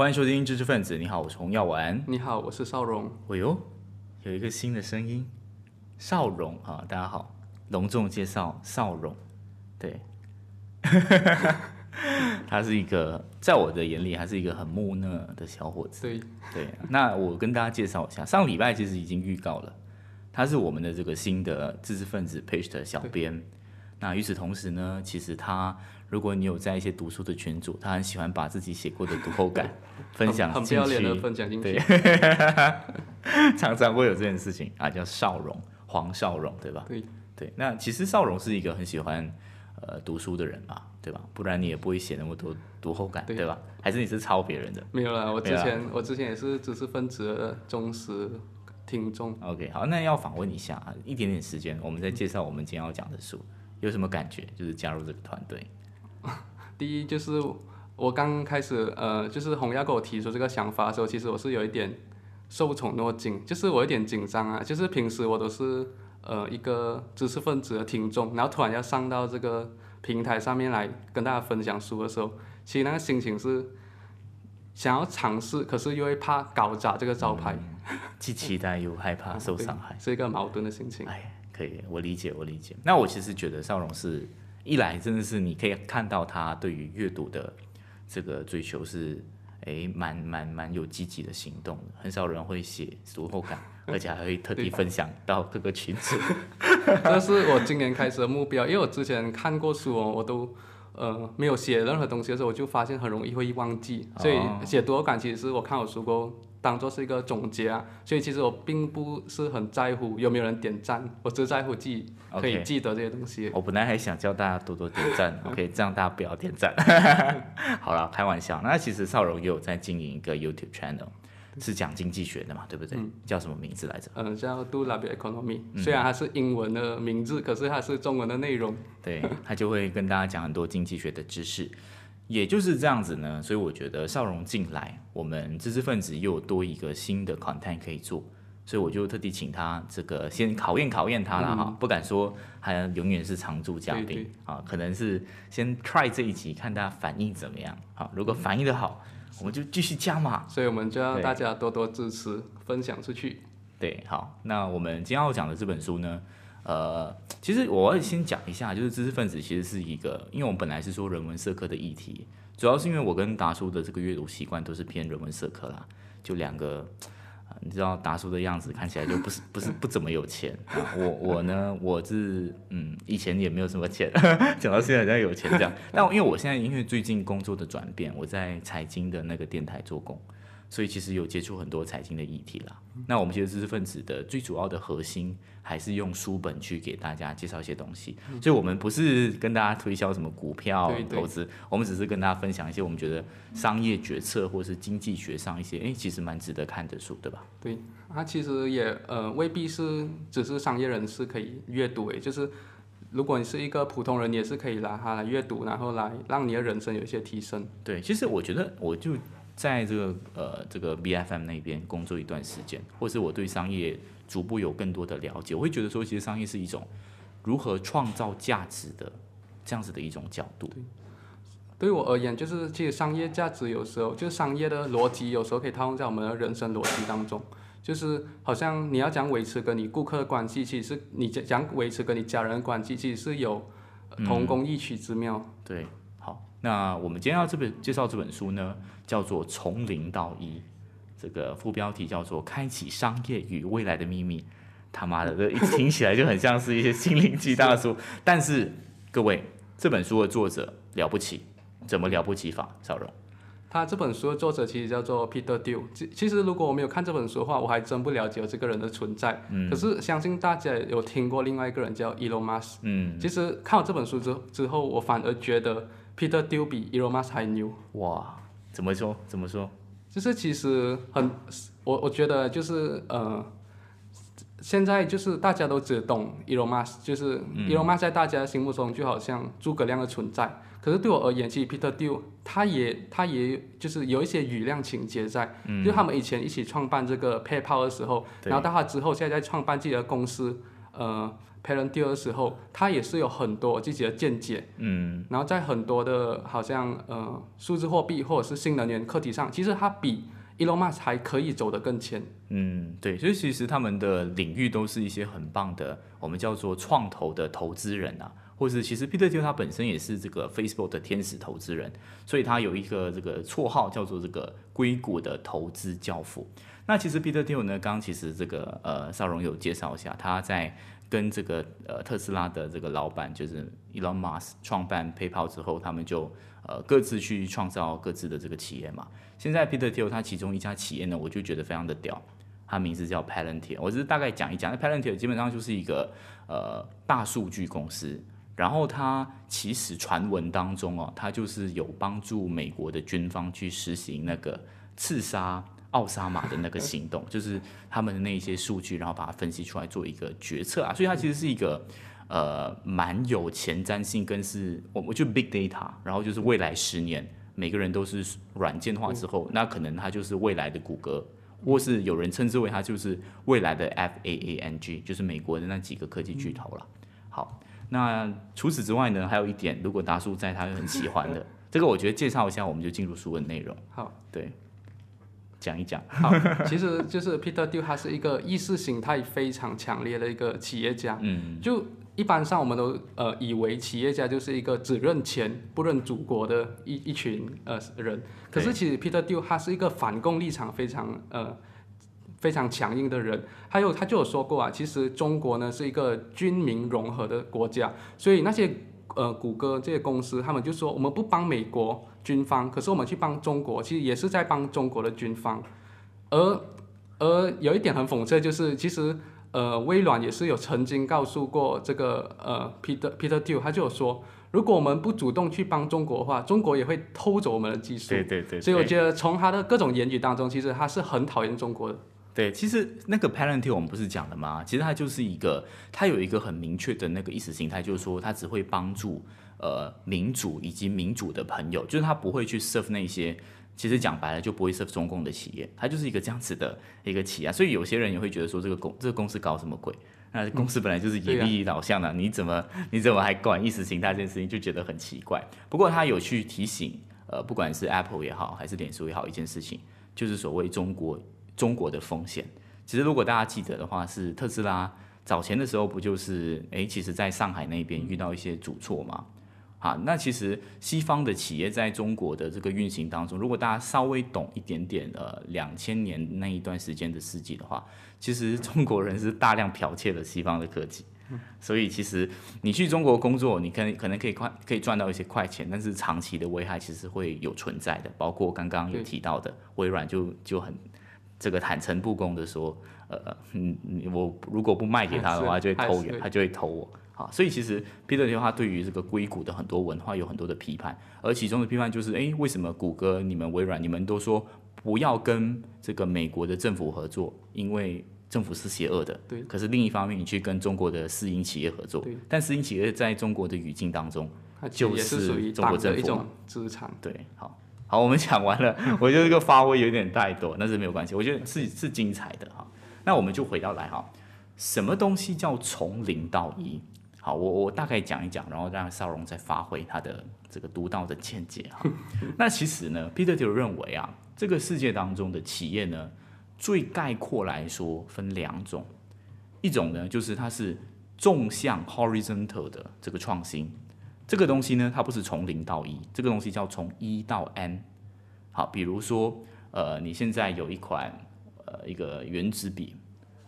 欢迎收听知识分子。你好，我是洪耀文。你好，我是邵荣。哦呦，有一个新的声音，邵荣啊，大家好，隆重介绍邵荣。对，他是一个，在我的眼里，他是一个很木讷的小伙子。对，对，那我跟大家介绍一下，上礼拜其实已经预告了，他是我们的这个新的知识分子 page 的小编。那与此同时呢，其实他，如果你有在一些读书的群组，他很喜欢把自己写过的读后感 分享很不进要脸的，分享进对去。常常会有这件事情啊，叫少荣，黄少荣，对吧？对，对，那其实少荣是一个很喜欢呃读书的人嘛，对吧？不然你也不会写那么多读后感，对对吧？还是你是抄别人的没有啦，我之前我之前也是知识分子的忠实听众。？OK，好，那要访问一下啊，一点点时间，我们再介绍我们今天要讲的书，有什么感觉？就是加入这个团队。第一就是我刚开始呃，就是洪耀跟我提出这个想法的时候，其实我是有一点受宠若惊，就是我有点紧张啊。就是平时我都是呃一个知识分子的听众，然后突然要上到这个平台上面来跟大家分享书的时候，其实那个心情是想要尝试，可是又会怕搞砸这个招牌，既期待又害怕受伤害。是一个矛盾的心情。哎，可以，我理解，我理解。那我其实觉得少荣是一来真的是你可以看到他对于阅读的这个追求是，哎，蛮蛮蛮有积极的行动的。很少人会写读后感，而且还会特地分享到各个群组。这是我今年开始的目标，因为我之前看过书哦，我都呃没有写任何东西的时候，我就发现很容易会忘记，所以哦写读后感其实是我看我书过当做是一个总结啊，所以其实我并不是很在乎有没有人点赞，我只在乎自己可以记得这些东西。我本来还想叫大家多多点赞，OK，这样大家不要点赞。好了，开玩笑。那其实少荣也有在经营一个 YouTube channel，是讲经济学的嘛，对不对？叫什么名字来着？嗯，叫 Do Love Economy，、虽嗯然它是英文的名字，可是它是中文的内容。对他就会跟大家讲很多经济学的知识，也就是这样子呢。所以我觉得少荣进来，我们知识分子又有多一个新的 content 可以做，所以我就特地请他这个先考验考验他了哈，不敢说他永远是常驻嘉宾啊，可能是先 try 这一集看大家反应怎么样好，如果反应的好，我们就继续加码。所以我们就让大家多多支持，分享出去。对，好，那我们今天要讲的这本书呢，呃，其实我要先讲一下，就是知识分子其实是一个，因为我们本来是说人文社科的议题，主要是因为我跟达叔的这个阅读习惯都是偏人文社科啦，就两个。你知道达叔的样子看起来就不是不是不怎么有钱啊，我我呢 我是嗯以前也没有什么钱，讲到现在好像有钱这样，但因为我现在因为最近工作的转变，我在财经的那个电台做工，所以其实有接触很多财经的议题啦。那我们其实知识分子的最主要的核心还是用书本去给大家介绍一些东西，所以我们不是跟大家推销什么股票投资，我们只是跟大家分享一些我们觉得商业决策或是经济学上一些，诶，其实蛮值得看的书，对吧？对，它其实也呃未必是只是商业人士可以阅读，诶，就是如果你是一个普通人，你也是可以拿它来阅读，然后来让你的人生有一些提升。对，其实我觉得我就在这个呃这个 B F M 那边工作一段时间，或是我对商业逐步有更多的了解，我会觉得说，其实商业是一种如何创造价值的这样子的一种角度。对于我而言，就是其实商业价值有时候就是商业的逻辑，有时候可以套用在我们的人生逻辑当中。就是好像你要讲维持跟你顾客的关系，其实是你讲讲维持跟你家人的关系，其实是有呃同工异曲之妙。对，好，那我们今天要这本介绍这本书呢，叫做《从零到一》，这个副标题叫做《开启商业与未来的秘密》。他妈的，这一听起来就很像是一些心灵鸡汤的书，但是各位，这本书的作者了不起，怎么了不起法？小荣，他这本书的作者其实叫做 Peter Thiel。其其实如果我没有看这本书的话，我还真不了解有这个人的存在。可是相信大家有听过另外一个人叫 Elon Musk。嗯，其实看了这本书之之后，我反而觉得 Peter Thiel 比 Elon Musk 还牛。哇，怎么说？怎么说？就是其实很，我我觉得就是呃，现在就是大家都只懂 Elon Musk，就是 Elon Musk 在大家心目中就好像诸葛亮的存在。可是对我而言，其实 Peter Thiel 他也他也就是有一些余量情节在，就他们以前一起创办这个 PayPal 的时候，然后到他之后现在在创办自己的公司，呃 Palantir 的时候，他也是有很多自己的见解，嗯，然后在很多的好像呃数字货币或者是新能源课题上，其实他比 Elon Musk 还可以走得更前。嗯，对，所以其实他们的领域都是一些很棒的，我们叫做创投的投资人啊，或是其实 Peter Thiel 他本身也是这个 Facebook 的天使投资人，所以他有一个这个绰号叫做这个硅谷的投资教父。那其实 Peter Thiel 呢，刚刚其实这个呃邵荣有介绍一下，他在跟这个呃特斯拉的这个老板就是 Elon Musk 创办 PayPal 之后，他们就呃各自去创造各自的这个企业嘛。现在 Peter Thiel 他其中一家企业呢，我就觉得非常的屌。他名字叫 Palantir，我只是大概讲一讲。那 Palantir 基本上就是一个呃大数据公司，然后它其实传闻当中哦，它就是有帮助美国的军方去实行那个刺杀奥沙马的那个行动，就是他们的那一些数据，然后把它分析出来做一个决策啊。所以它其实是一个呃蛮有前瞻性，跟是我我就 big data，然后就是未来十年每个人都是软件化之后，那可能它就是未来的谷歌。或是有人称之为它就是未来的 F A A N G，就是美国的那几个科技巨头了。好，那除此之外呢，还有一点，如果达叔在，他会很喜欢的，这个我觉得介绍一下，我们就进入书的内容。好，对，讲一讲。好，其实就是 Peter Thiel，他是一个意识形态非常强烈的一个企业家。嗯，就一般上我们都呃以为企业家就是一个只认钱不认祖国的一一群呃人，可是其实 Peter Thiel 他是一个反共立场非常呃非常强硬的人，还有他就有说过啊，其实中国呢是一个军民融合的国家，所以那些呃谷歌这些公司他们就说我们不帮美国军方，可是我们去帮中国，其实也是在帮中国的军方，而而有一点很讽刺就是其实。呃，微软也是有曾经告诉过这个呃，Peter Peter Thiel，他就有说，如果我们不主动去帮中国的话，中国也会偷走我们的技术。对对对。所以我觉得从他的各种言语当中，其实他是很讨厌中国的。对，其实那个 Parenti 我们不是讲了吗？其实他就是一个，他有一个很明确的那个意识形态，就是说他只会帮助呃民主以及民主的朋友，就是他不会去 serve 那些。其实讲白了就不会是中共的企业，它就是一个这样子的一个企业，所以有些人也会觉得说这个公这个公司搞什么鬼？那公司本来就是以利益导向的，你怎么你怎么还管意识形态这件事情，就觉得很奇怪。不过他有去提醒，呃，不管是 Apple 也好，还是脸书也好，一件事情就是所谓中国中国的风险。其实如果大家记得的话，是特斯拉早前的时候不就是哎，其实在上海那边遇到一些主错嘛。好，那其实西方的企业在中国的这个运行当中，如果大家稍微懂一点点呃两千年那一段时间的事迹的话，其实中国人是大量剽窃了西方的科技，所以其实你去中国工作，你可能可能可以快可以赚到一些快钱，但是长期的危害其实会有存在的，包括刚刚有提到的微软就就很这个坦诚不公的说，呃嗯我如果不卖给他的话，就会偷他就会偷我。啊，所以其实 Peter 的话对于这个硅谷的很多文化有很多的批判，而其中的批判就是，哎，为什么谷歌、你们微软、你们都说不要跟这个美国的政府合作，因为政府是邪恶的。对。可是另一方面，你去跟中国的私营企业合作，对。但私营企业在中国的语境当中，就是属于中国政府一种资产。对，好，好，我们讲完了，我觉得这个发挥有点太多，但是没有关系，我觉得是是精彩的哈。那我们就回到来哈，什么东西叫从零到一？好，我我大概讲一讲，然后让邵荣再发挥他的这个独到的见解哈。那其实呢，Peter 就认为啊，这个世界当中的企业呢，最概括来说分两种，一种呢就是它是纵向 （horizontal） 的这个创新，这个东西呢，它不是从零到一，这个东西叫从一到 n。好，比如说呃，你现在有一款呃一个圆珠笔，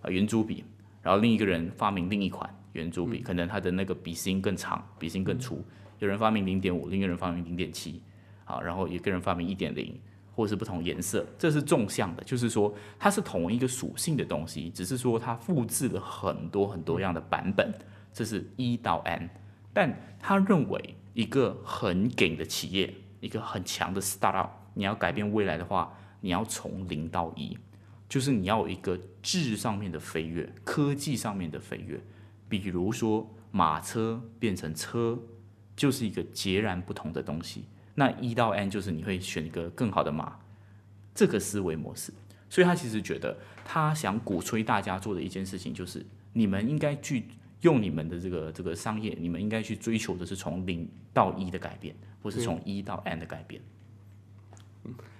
呃圆珠笔，然后另一个人发明另一款。圆珠笔可能它的那个笔芯更长，笔芯更粗。有人发明零点五，另一个人发明零点七，好，然后一个人发明一点零，或是不同颜色，这是纵向的，就是说它是同一个属性的东西，只是说它复制了很多很多样的版本，这是一到 n。但他认为一个很给的企业，一个很强的 startup，你要改变未来的话，你要从零到一，就是你要有一个质上面的飞跃，科技上面的飞跃。比如说，马车变成车，就是一个截然不同的东西。那一到 n 就是你会选一个更好的马，这个思维模式。所以他其实觉得，他想鼓吹大家做的一件事情，就是你们应该去用你们的这个这个商业，你们应该去追求的是从零到一的改变，或是从一到 n 的改变。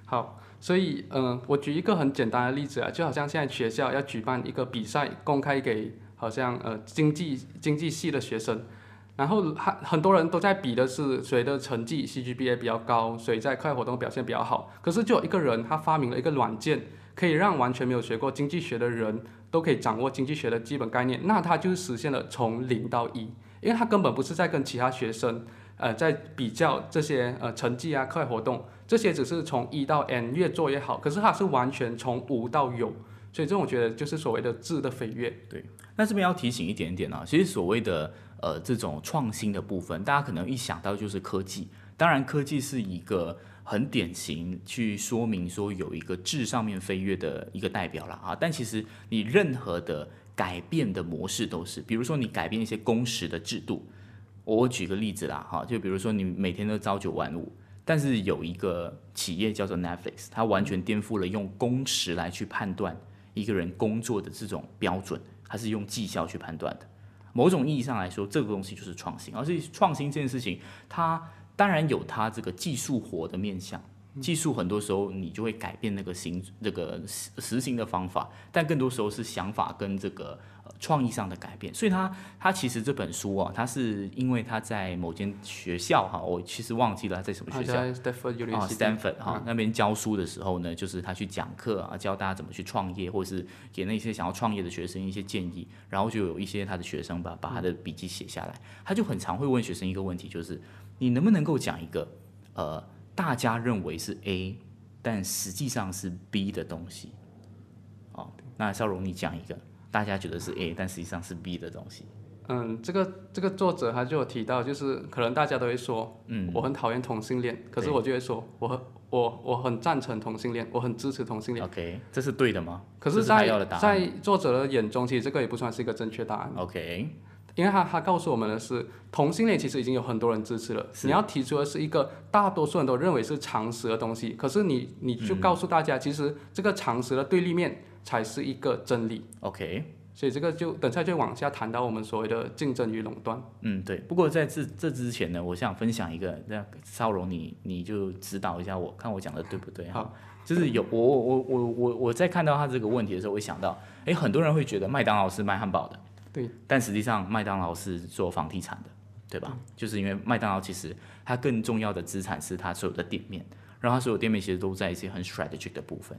好，所以嗯、呃我举一个很简单的例子啊，就好像现在学校要举办一个比赛，公开给好像呃经济经济系的学生，然后很很多人都在比的是谁的成绩 CGPA 比较高，谁在课外活动表现比较好。可是就有一个人他发明了一个软件，可以让完全没有学过经济学的人都可以掌握经济学的基本概念，那他就实现了从零到一，因为他根本不是在跟其他学生呃在比较这些呃成绩啊课外活动。这些只是从一到 n 越做越好，可是它是完全从无到有，所以这种我觉得就是所谓的质的飞跃。对那这边要提醒一点点啊，其实所谓的呃这种创新的部分，大家可能一想到就是科技，当然科技是一个很典型去说明说有一个质上面飞跃的一个代表了啊，但其实你任何的改变的模式都是，比如说你改变一些工时的制度，我举个例子啦哈，就比如说你每天都朝九晚五。但是有一个企业叫做 Netflix，它完全颠覆了用工时来去判断一个人工作的这种标准，它是用绩效去判断的。某种意义上来说，这个东西就是创新。而且创新这件事情，它当然有它这个技术活的面向。技术很多时候你就会改变那个行那个实实行的方法，但更多时候是想法跟这个呃创意上的改变。所以他他其实这本书啊，他是因为他在某间学校哈，我其实忘记了他在什么学校。在 Stanford 啊 University，，Stanford 哈、那边教书的时候呢，就是他去讲课啊，教大家怎么去创业，或是给那些想要创业的学生一些建议，然后就有一些他的学生吧，把他的笔记写下来，他就很常会问学生一个问题，就是你能不能够讲一个呃大家认为是 A，但实际上是 B 的东西？哦，那少荣你讲一个大家觉得是 A，但实际上是 B 的东西。嗯，这个这个作者他就有提到，就是可能大家都会说，嗯，我很讨厌同性恋，可是我就会说，我很我我很赞成同性恋，我很支持同性恋。OK，这是对的吗？可是在，在作者的眼中，其实这个也不算是一个正确答案，OK，因为他他告诉我们的是，同性恋其实已经有很多人支持了。你要提出的是一个大多数人都认为是常识的东西，可是你你就告诉大家，其实这个常识的对立面才是一个真理。OK，所以这个就等下就往下谈到我们所谓的竞争与垄断。嗯，对。不过在这这之前呢，我想分享一个，那邵荣你你就指导一下我，看我讲的对不对哈好？就是有我我我我我我在看到他这个问题的时候，我会想到，哎，很多人会觉得麦当劳是卖汉堡的，对，但实际上麦当劳是做房地产的，对吧？就是因为麦当劳其实它更重要的资产是它所有的店面，然后它所有店面其实都在一些很 strategic 的部分，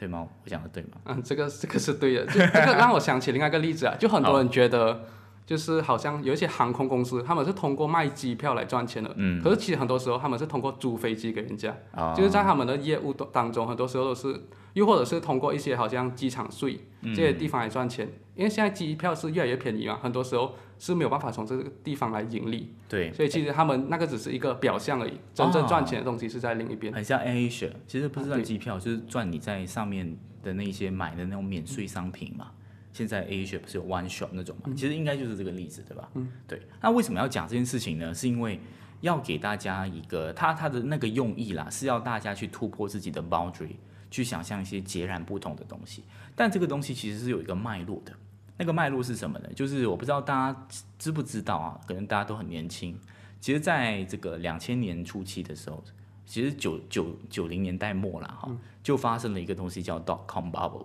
对对吗？我讲的对吗？嗯，这个这个是对的，就这个让我想起另外一个例子啊，就很多人觉得。就是好像有一些航空公司，他们是通过卖机票来赚钱的，嗯，可是其实很多时候他们是通过租飞机给人家，哦、就是在他们的业务当当中，很多时候都是，又或者是通过一些好像机场税这些地方来赚钱，因为现在机票是越来越便宜嘛，很多时候是没有办法从这个地方来盈利，对，所以其实他们那个只是一个表象而已，真正赚钱的东西是在另一边。很像 Asia，其实不是赚机票，就是赚你在上面的那些买的那种免税商品嘛。现在 Asia 不是有 One Shop 那种嘛？其实应该就是这个例子，对吧？嗯，对。那为什么要讲这件事情呢？是因为要给大家一个他他的那个用意啦，是要大家去突破自己的 boundary，去想象一些截然不同的东西。但这个东西其实是有一个脉络的，那个脉络是什么呢？就是我不知道大家知知不知道啊，可能大家都很年轻。其实，在这个两千年初期的时候，其实九九九零年代末了哈，就发生了一个东西叫 dot com bubble，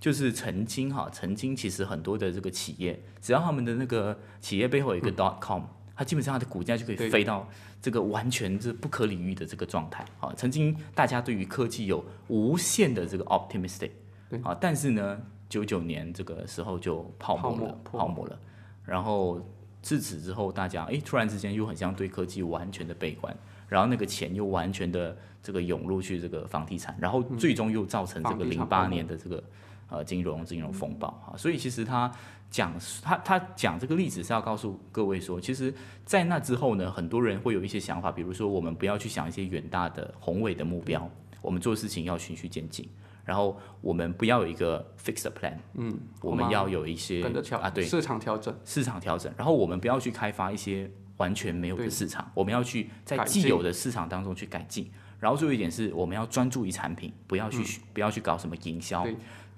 就是曾经哈，曾经其实很多的这个企业，只要他们的那个企业背后有一个 dot com，、它基本上它的股价就可以飞到这个完全是不可理喻的这个状态啊。曾经大家对于科技有无限的这个 optimistic，对啊，但是呢，九九年这个时候就泡沫了，泡沫了，然后自此之后，大家诶突然之间又很像对科技完全的悲观，然后那个钱又完全的这个涌入去这个房地产，然后最终又造成这个零八年的这个呃金融金融风暴啊，所以其实他讲他他讲这个例子是要告诉各位说，其实，在那之后呢，很多人会有一些想法，比如说我们不要去想一些远大的宏伟的目标，我们做事情要循序渐进。然后我们不要有一个 fixed plan，嗯，我们要有一些啊，对，市场调整，市场调整，然后我们不要去开发一些完全没有的市场，我们要去在既有的市场当中去改进，然后最后一点是我们要专注于产品，不要去、不要去搞什么营销。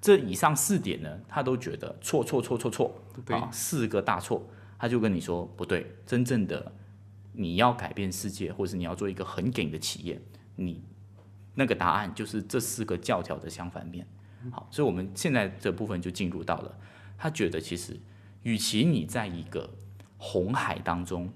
这以上四点呢，他都觉得错错错错错。对。啊，四个大错，他就跟你说不对，真正的你要改变世界，或是你要做一个很给的企业，你那个答案就是这四个教条的相反面。好，所以我们现在这部分就进入到了，他觉得其实，与其你在一个红海当中，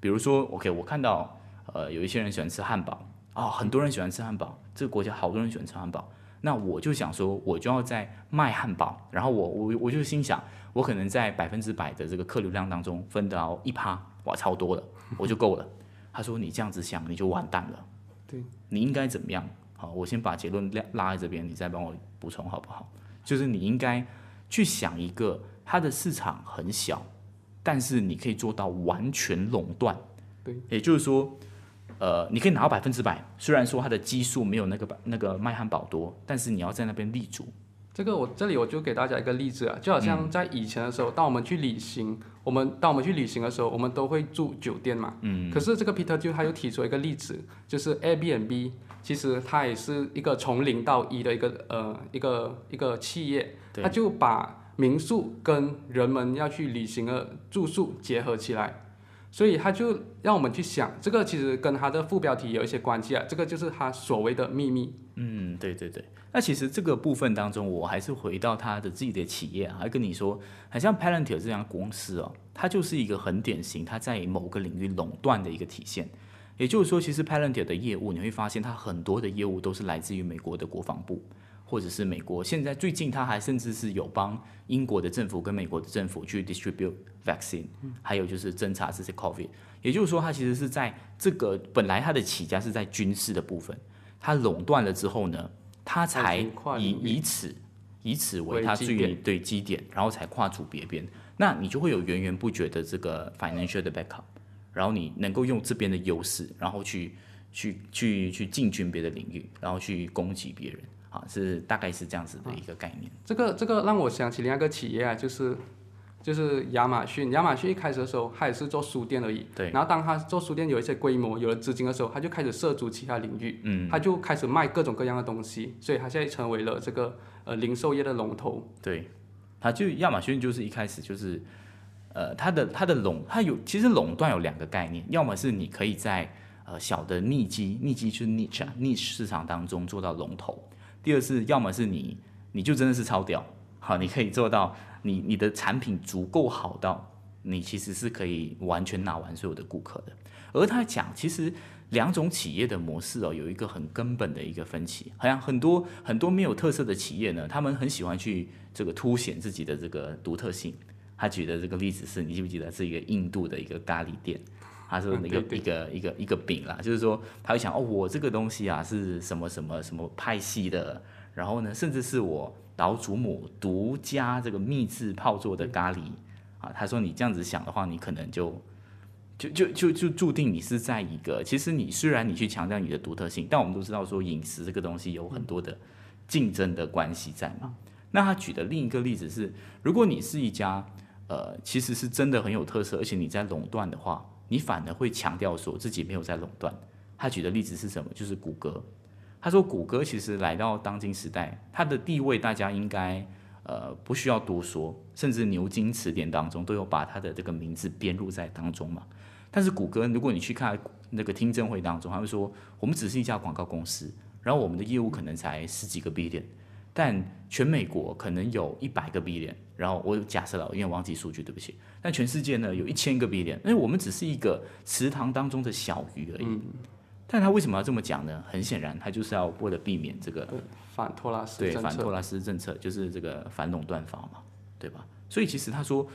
比如说，OK，我看到呃有一些人喜欢吃汉堡啊、很多人喜欢吃汉堡，这个国家好多人喜欢吃汉堡，那我就想说，我就要在卖汉堡，然后我我我就心想，我可能在百分之百的这个客流量当中分到一趴，哇，超多了，我就够了。他说你这样子想，你就完蛋了。对，你应该怎么样？好，我先把结论拉拉在这边，你再帮我补充好不好？就是你应该去想一个它的市场很小，但是你可以做到完全垄断。对，也就是说，呃，你可以拿到百分之百，虽然说它的基数没有那个百那个卖汉堡多，但是你要在那边立足。这个我这里我就给大家一个例子啊，就好像在以前的时候，当我们去旅行，我们当我们去旅行的时候，我们都会住酒店嘛。嗯。可是这个 Peter 就他又提出一个例子，就是 Airbnb，其实它也是一个从零到一的一个呃一个一个企业，对它就把民宿跟人们要去旅行的住宿结合起来。所以他就让我们去想，这个其实跟他的副标题有一些关系啊，这个就是他所谓的秘密。嗯，对对对。那其实这个部分当中，我还是回到他的自己的企业啊，还跟你说，很像 Palantir 这样公司哦，它就是一个很典型，它在某个领域垄断的一个体现。也就是说，其实 Palantir 的业务，你会发现它很多的业务都是来自于美国的国防部，或者是美国现在最近他还甚至是有帮英国的政府跟美国的政府去 distribute vaccine，还有就是侦查这些 COVID。也就是说，他其实是在这个本来他的起家是在军事的部分，他垄断了之后呢，他才以以此以此为为它最基点对基点，然后才跨出别边。那你就会有源源不绝的这个 financial 的 backup，然后你能够用这边的优势，然后去去去去进军别的领域，然后去攻击别人。啊，是大概是这样子的一个概念。这个这个让我想起另外一个企业啊，就是就是亚马逊。亚马逊一开始的时候，它也是做书店而已。对。然后当它做书店有一些规模、有了资金的时候，它就开始涉足其他领域。嗯。它就开始卖各种各样的东西，所以它现在成为了这个呃零售业的龙头。对，它就亚马逊就是一开始就是，呃，它的它的垄，它有其实垄断有两个概念，要么是你可以在呃小的逆基，逆基就是 niche 啊 niche 市场当中做到龙头，第二是要么是你你就真的是超屌，好，你可以做到你你的产品足够好到你其实是可以完全拿完所有的顾客的。而他讲，其实两种企业的模式哦，有一个很根本的一个分歧。好像很多很多没有特色的企业呢，他们很喜欢去这个凸显自己的这个独特性。他举的这个例子是你记不记得是一个印度的一个咖喱店，他说那个、一个一个一个饼啦，就是说他会想哦，我这个东西啊是什么什么什么派系的，然后呢，甚至是我老祖母独家这个秘制泡做的咖喱啊。他说你这样子想的话，你可能就就就就就注定你是在一个，其实你虽然你去强调你的独特性，但我们都知道说饮食这个东西有很多的竞争的关系在嘛。那他举的另一个例子是，如果你是一家呃其实是真的很有特色，而且你在垄断的话，你反而会强调说自己没有在垄断。他举的例子是什么？就是谷歌。他说谷歌其实来到当今时代，它的地位大家应该呃不需要多说，甚至牛津词典当中都有把它的这个名字编入在当中嘛。但是谷歌，如果你去看那个听证会当中，他会说我们只是一家广告公司，然后我们的业务可能才十几个 billion，但全美国可能有一百个 billion，然后我假设了，因为忘记数据，对不起。但全世界呢有一千个 billion，因为我们只是一个池塘当中的小鱼而已。但他为什么要这么讲呢？很显然，他就是要为了避免这个，反托拉斯政策。对反托拉斯政策，就是这个反垄断法嘛，对吧？所以其实他说，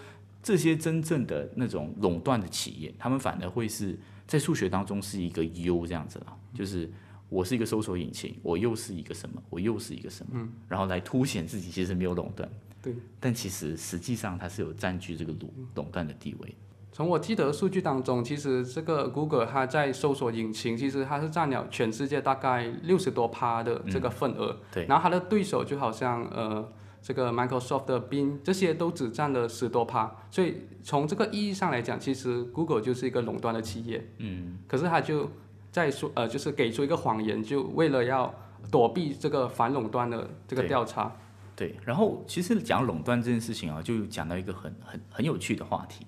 这些真正的那种垄断的企业，他们反而会是在数学当中是一个 U 这样子啦，就是我是一个搜索引擎，我又是一个什么，我又是一个什么，然后来凸显自己其实没有垄断，对，但其实实际上它是有占据这个垄垄断的地位。从我记得的数据当中，其实这个 Google 它在搜索引擎，其实它是占了全世界大概六十多趴的这个份额。对然后它的对手就好像呃这个 Microsoft 的 Bing 这些都只占了十多趴，所以从这个意义上来讲，其实 Google 就是一个垄断的企业。嗯。可是它就在说呃，就是给出一个谎言，就为了要躲避这个反垄断的这个调查。对，然后其实讲垄断这件事情啊，就讲到一个很很很有趣的话题，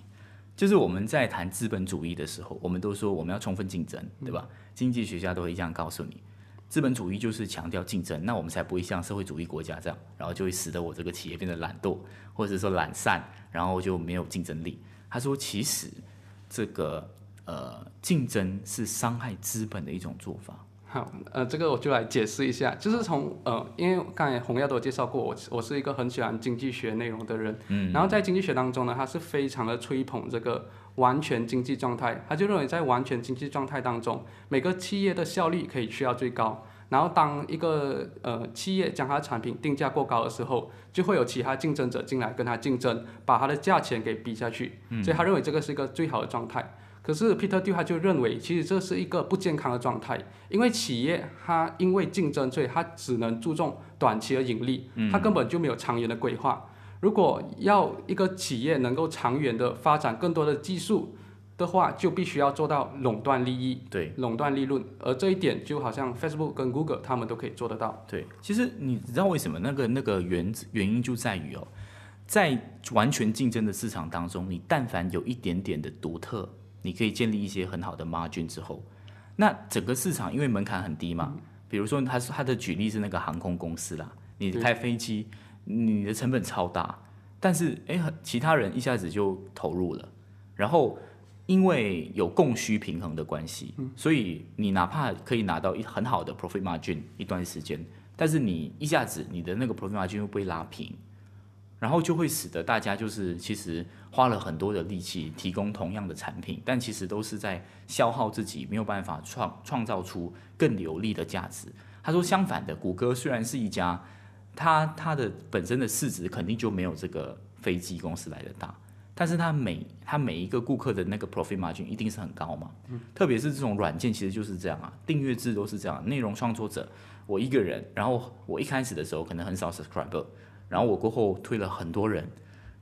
就是我们在谈资本主义的时候，我们都说我们要充分竞争，对吧？经济学家都会这样告诉你，资本主义就是强调竞争，那我们才不会像社会主义国家这样，然后就会使得我这个企业变得懒惰，或者说懒散，然后就没有竞争力。他说，其实这个呃竞争是伤害资本的一种做法。好，呃，这个我就来解释一下，就是从呃，因为刚才洪耀都有介绍过，我我是一个很喜欢经济学内容的人，嗯，然后在经济学当中呢，他是非常的吹捧这个完全经济状态，他就认为在完全经济状态当中，每个企业的效率可以去到最高，然后当一个呃企业将它的产品定价过高的时候，就会有其他竞争者进来跟他竞争，把它的价钱给逼下去，嗯所以他认为这个是一个最好的状态。可是 Peter Thiel 他就认为，其实这是一个不健康的状态，因为企业它因为竞争，所以它只能注重短期的盈利，它根本就没有长远的规划。如果要一个企业能够长远的发展更多的技术的话，就必须要做到垄断利益、对垄断利润，而这一点就好像 Facebook 跟 Google 他们都可以做得到。对，其实你知道为什么那个那个原原因就在于哦，在完全竞争的市场当中，你但凡有一点点的独特，你可以建立一些很好的 margin 之后，那整个市场因为门槛很低嘛，比如说他是他的举例是那个航空公司啦，你开飞机，你的成本超大，但是哎，很其他人一下子就投入了，然后因为有供需平衡的关系，所以你哪怕可以拿到一很好的 profit margin 一段时间，但是你一下子你的那个 profit margin 会被拉平，然后就会使得大家就是其实花了很多的力气提供同样的产品，但其实都是在消耗自己，没有办法创创造出更有利的价值。他说相反的，谷歌虽然是一家，它它的本身的市值肯定就没有这个飞机公司来的大，但是它每它每一个顾客的那个 profit margin 一定是很高嘛，特别是这种软件其实就是这样啊，订阅制都是这样，内容创作者我一个人，然后我一开始的时候可能很少 subscriber，然后我过后推了很多人，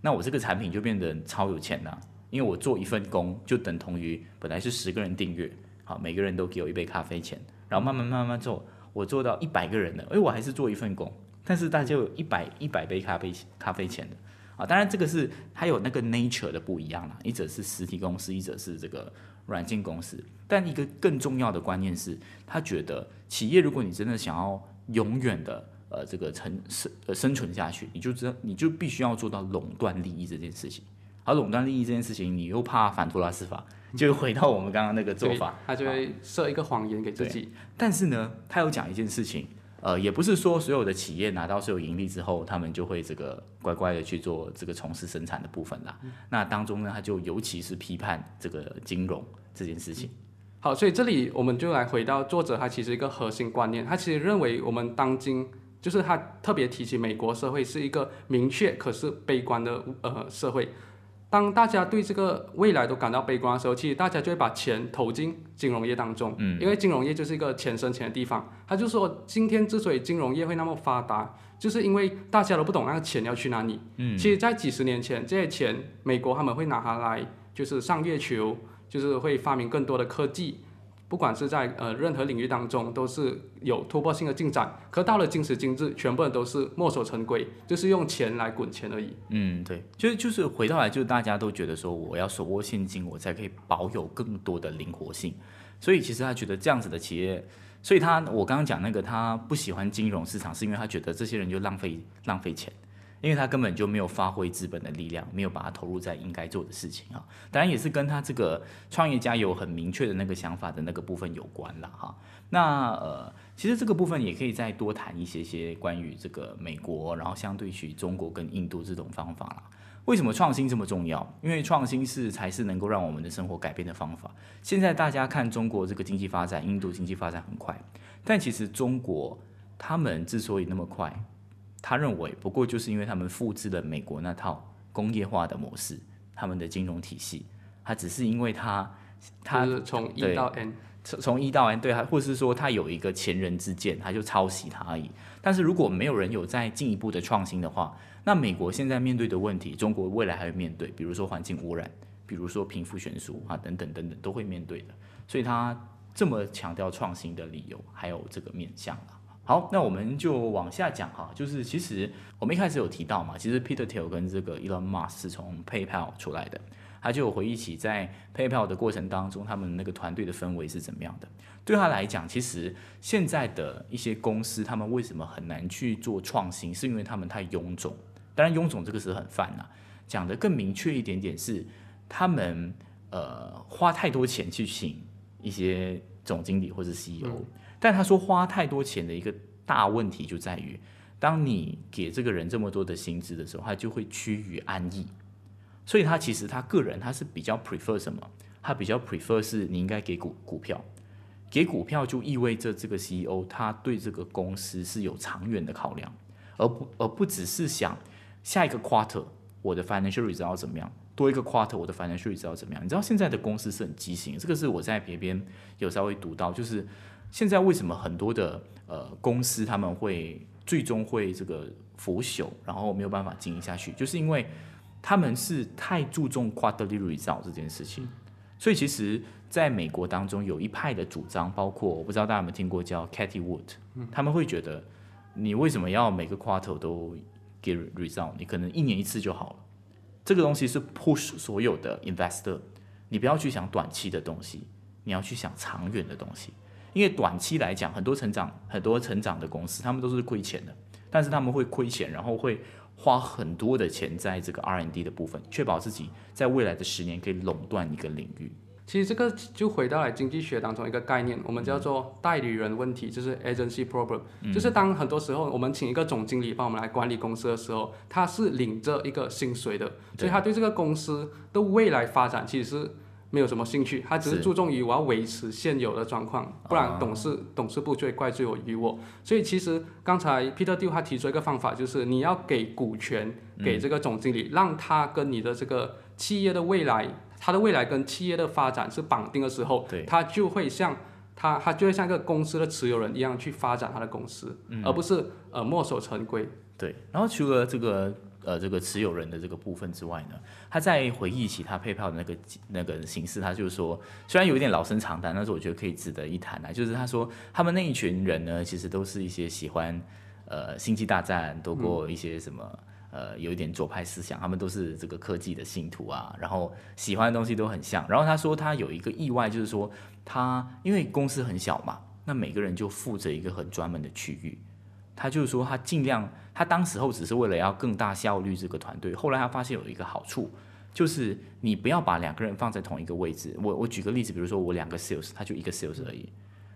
那我这个产品就变得超有钱了、因为我做一份工就等同于本来是十个人订阅，好，每个人都给我一杯咖啡钱，然后慢慢慢慢做，我做到一百个人了，哎，我还是做一份工，但是大家有一百一百杯咖啡咖啡钱的。啊，当然这个是它有那个 nature 的不一样啦，一者是实体公司，一者是这个软件公司。但一个更重要的观念是，他觉得企业如果你真的想要永远的呃这个成生呃生存下去，你就知道你就必须要做到垄断利益这件事情。而垄断利益这件事情，你又怕反托拉斯法，就回到我们刚刚那个做法，他就会设一个谎言给自己。但是呢，他有讲一件事情，呃，也不是说所有的企业拿到所有盈利之后，他们就会这个乖乖的去做这个从事生产的部分啦。那当中呢，他就尤其是批判这个金融这件事情。好，所以这里我们就来回到作者他其实一个核心观念，他其实认为我们当今就是他特别提起美国社会是一个明确可是悲观的呃社会。当大家对这个未来都感到悲观的时候，其实大家就会把钱投进金融业当中，嗯，因为金融业就是一个钱生钱的地方。他就说，今天之所以金融业会那么发达，就是因为大家都不懂那个钱要去哪里。嗯，其实，在几十年前，这些钱美国他们会拿它来就是上月球，就是会发明更多的科技，不管是在呃任何领域当中都是有突破性的进展。可到了今时今日，全部人都是墨守成规，就是用钱来滚钱而已。嗯，对，就是就是回到来，就是大家都觉得说，我要手握现金，我才可以保有更多的灵活性。所以其实他觉得这样子的企业，所以他我刚刚讲那个他不喜欢金融市场，是因为他觉得这些人就浪费浪费钱。因为他根本就没有发挥资本的力量，没有把它投入在应该做的事情啊。当然也是跟他这个创业家有很明确的那个想法的那个部分有关了哈。那呃，其实这个部分也可以再多谈一些些关于这个美国，然后相对于中国跟印度这种方法啦。为什么创新这么重要？因为创新是才是能够让我们的生活改变的方法。现在大家看中国这个经济发展，印度经济发展很快，但其实中国他们之所以那么快。他认为，不过就是因为他们复制了美国那套工业化的模式，他们的金融体系，他只是因为他他从一到 n，从从一到 n 对他，或是说他有一个前人之鉴，他就抄袭他而已。但是如果没有人有再进一步的创新的话，那美国现在面对的问题，中国未来还会面对，比如说环境污染，比如说贫富悬殊啊等等等等都会面对的。所以他这么强调创新的理由，还有这个面向啊。好，那我们就往下讲哈，就是其实我们一开始有提到嘛，其实 Peter Thiel 跟这个 Elon Musk 是从 PayPal 出来的，他就回忆起在 PayPal 的过程当中，他们那个团队的氛围是怎么样的。对他来讲，其实现在的一些公司，他们为什么很难去做创新，是因为他们太臃肿。当然，臃肿这个是很泛呐，讲的更明确一点点是，他们呃花太多钱去请一些总经理或者 CEO。但他说花太多钱的一个大问题就在于，当你给这个人这么多的薪资的时候，他就会趋于安逸。所以他其实他个人他是比较 prefer 什么？他比较 prefer 是你应该给股股票，给股票就意味着这个 CEO 他对这个公司是有长远的考量，而不而不只是想下一个 quarter 我的 financial result 怎么样，多一个 quarter 我的 financial result 怎么样？你知道现在的公司是很畸形，这个是我在别边有稍微读到，就是。现在为什么很多的呃公司他们会最终会这个腐朽，然后没有办法经营下去，就是因为他们是太注重 quarterly result 这件事情。所以其实在美国当中有一派的主张，包括我不知道大家有没有听过叫 Katie Wood，他们会觉得你为什么要每个 quarter 都给 result？你可能一年一次就好了。这个东西是 push 所有的 investor，你不要去想短期的东西，你要去想长远的东西。因为短期来讲，很多成长、很多成长的公司，他们都是亏钱的，但是他们会亏钱，然后会花很多的钱在这个 R&D 的部分，确保自己在未来的十年可以垄断一个领域。其实这个就回到了经济学当中一个概念，我们叫做代理人问题，就是 agency problem，就是当很多时候我们请一个总经理帮我们来管理公司的时候，他是领着一个薪水的，所以他对这个公司的未来发展其实是。没有什么兴趣，他只是注重于我要维持现有的状况，不然董事董事部就会怪罪我于我。所以其实刚才 Peter d 他提出一个方法，就是你要给股权给这个总经理，让他跟你的这个企业的未来，他的未来跟企业的发展是绑定的时候，他就会像他他就会像一个公司的持有人一样去发展他的公司，而不是呃墨守成规。对，然后除了这个。呃，这个持有人的这个部分之外呢，他在回忆起他配票的那个那个形式，他就说，虽然有一点老生常谈，但是我觉得可以值得一谈啊。就是他说，他们那一群人呢，其实都是一些喜欢呃星际大战多过一些什么呃有一点左派思想，他们都是这个科技的信徒啊，然后喜欢的东西都很像。然后他说他有一个意外，就是说他因为公司很小嘛，那每个人就负责一个很专门的区域。他就是说，他尽量，他当时候只是为了要更大效率这个团队。后来他发现有一个好处，就是你不要把两个人放在同一个位置。我我举个例子，比如说我两个 sales，他就一个 sales 而已。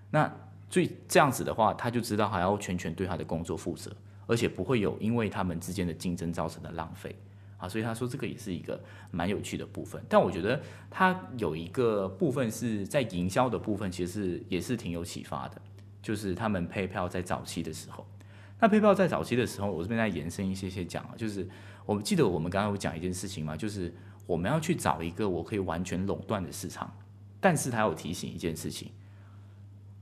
那最这样子的话，他就知道还要全权对他的工作负责，而且不会有因为他们之间的竞争造成的浪费啊。所以他说这个也是一个蛮有趣的部分。但我觉得他有一个部分是在营销的部分，其实也是挺有启发的，就是他们配票在早期的时候。那 PayPal 在早期的时候，我这边再延伸一些些讲啊，就是我们记得我们刚刚有讲一件事情嘛，就是我们要去找一个我可以完全垄断的市场，但是他有提醒一件事情，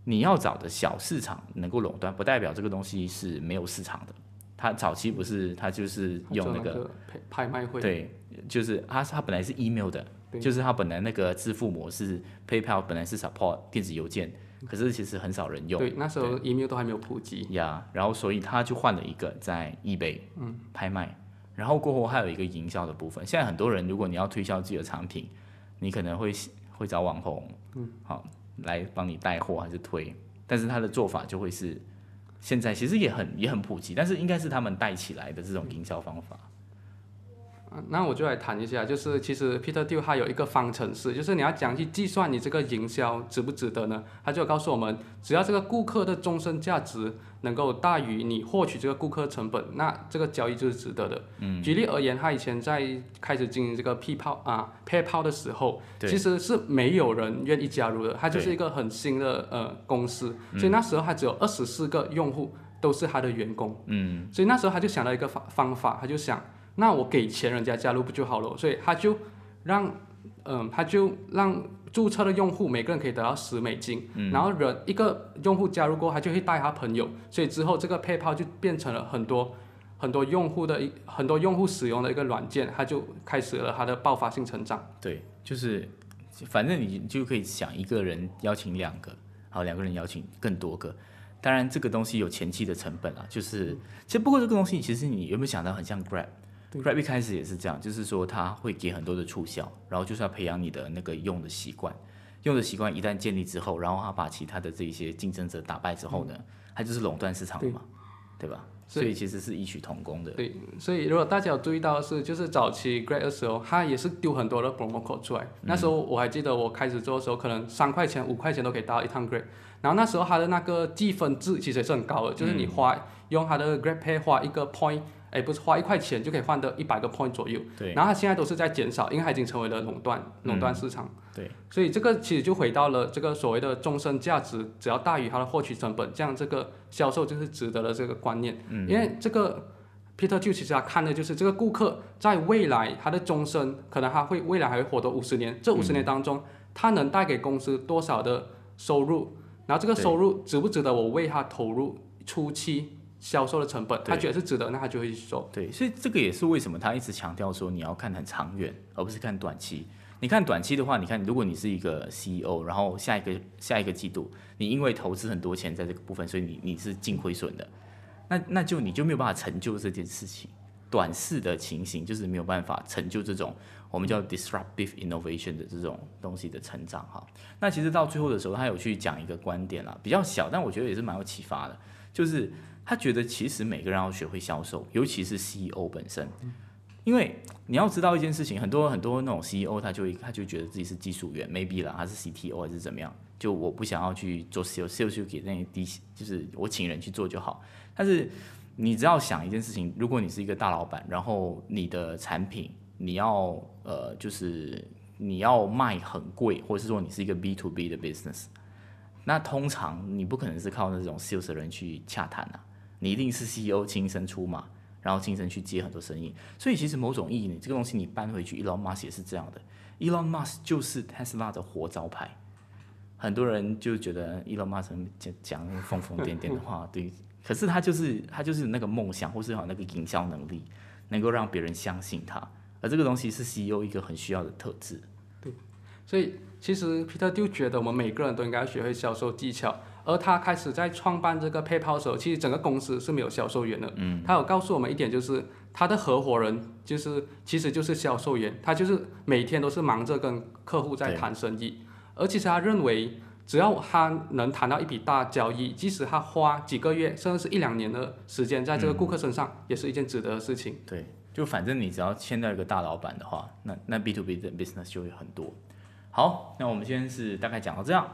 你要找的小市场能够垄断，不代表这个东西是没有市场的。他早期不是他就是用那个拍卖会，对，就是他他本来是 email 的，就是他本来那个支付模式 PayPal 本来是 support 电子邮件。可是其实很少人用，对，那时候 email 都还没有普及呀。然后所以他就换了一个在 eBay 拍卖，然后过后还有一个营销的部分。现在很多人如果你要推销自己的产品，你可能会会找网红，嗯，好来帮你带货还是推，但是他的做法就会是现在其实也很也很普及，但是应该是他们带起来的这种营销方法。那我就来谈一下，就是其实 Peter Thiel 他有一个方程式，就是你要讲去计算你这个营销值不值得呢？他就告诉我们，只要这个顾客的终身价值能够大于你获取这个顾客成本，那这个交易就是值得的。嗯。举例而言，他以前在开始经营这个 PayPal 啊 PayPal 的时候，其实是没有人愿意加入的，他就是一个很新的呃公司，所以那时候他只有二十四个用户都是他的员工。嗯。所以那时候他就想到一个方方法，他就想。那我给钱人家加入不就好了？所以他就让，嗯，他就让注册的用户每个人可以得到十美金，然后人一个用户加入过，他就会带他朋友，所以之后这个 PayPal 就变成了很多很多用户的一很多用户使用的一个软件，它就开始了它的爆发性成长。对，就是反正你就可以想一个人邀请两个，好，两个人邀请更多个。当然，这个东西有前期的成本啊，就是其实不过这个东西，其实你有没有想到很像一开始也是这样，就是说他会给很多的促销，然后就是要培养你的那个用的习惯，用的习惯一旦建立之后，然后他把其他的这一些竞争者打败之后呢，他就是垄断市场了嘛，对吧？所以其实是异曲同工的。对，所以如果大家有注意到的是，就是早期 Grab 的时候，他也是丢很多的 promo code 出来。那时候我还记得我开始做的时候，可能三块钱、五块钱都可以到一趟 Grab。然后那时候它的那个积分制其实也是很高的，就是你花用它的 Grab Pay 花一个 point。哎，不是花一块钱就可以换得一百个 point 左右，对。然后它现在都是在减少，因为它已经成为了垄断，垄断市场。对。所以这个其实就回到了这个所谓的终身价值，只要大于它的获取成本，这样这个销售就是值得的这个观念。嗯。因为这个 Peter 就其实他看的就是这个顾客在未来他的终身，可能他会未来还会活得五十年，这五十年当中，他能带给公司多少的收入？然后这个收入值不值得我为他投入初期？销售的成本，他觉得是值得，那他就会去做。对，所以这个也是为什么他一直强调说你要看很长远，而不是看短期。你看短期的话，你看如果你是一个 CEO，然后下一个下一个季度，你因为投资很多钱在这个部分，所以你你是净亏损的，那那就你就没有办法成就这件事情。短视的情形就是没有办法成就这种我们叫 disruptive innovation 的这种东西的成长哈。那其实到最后的时候，他有去讲一个观点啦，比较小，但我觉得也是蛮有启发的，就是。他觉得其实每个人要学会销售，尤其是 CEO 本身，因为你要知道一件事情，很多很多那种 CEO 他就他就觉得自己是技术员，maybe 啦，他是 CTO 还是怎么样，就我不想要去做 sales，sales 就给那些低，就是我请人去做就好。但是你只要想一件事情，如果你是一个大老板，然后你的产品你要呃就是你要卖很贵，或者是说你是一个 B to B 的 business，那通常你不可能是靠那种 sales 的人去洽谈啊。你一定是 CEO 亲身出马，然后亲身去接很多生意，所以其实某种意义，你这个东西你搬回去，Elon Musk 也是这样的。Elon Musk 就是 Tesla 的活招牌，很多人就觉得 Elon Musk 讲讲疯疯癫癫的话，对，可是他就是他就是那个梦想，或是有那个营销能力，能够让别人相信他，而这个东西是 CEO 一个很需要的特质。对，所以其实 Peter 就觉得我们每个人都应该学会销售技巧。而他开始在创办这个 PayPal 的时候，其实整个公司是没有销售员的。嗯，他有告诉我们一点，就是他的合伙人就是其实就是销售员，他就是每天都是忙着跟客户在谈生意。而其实他认为，只要他能谈到一笔大交易，即使他花几个月甚至是一两年的时间在这个顾客身上，也是一件值得的事情。对，就反正你只要签到一个大老板的话，那那 B to B 的 business 就会很多。好，那我们今天是大概讲到这样。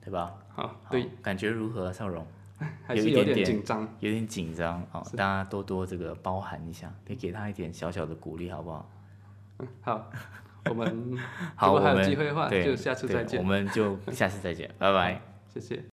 对吧？好，对，感觉如何，少荣？还是有点紧张，有点紧张啊！大家多多这个包涵一下，可以给他一点小小的鼓励，好不好？嗯，好，我们好，如果还有机会的话，就下次再见。我们就下次再见，拜拜，谢谢。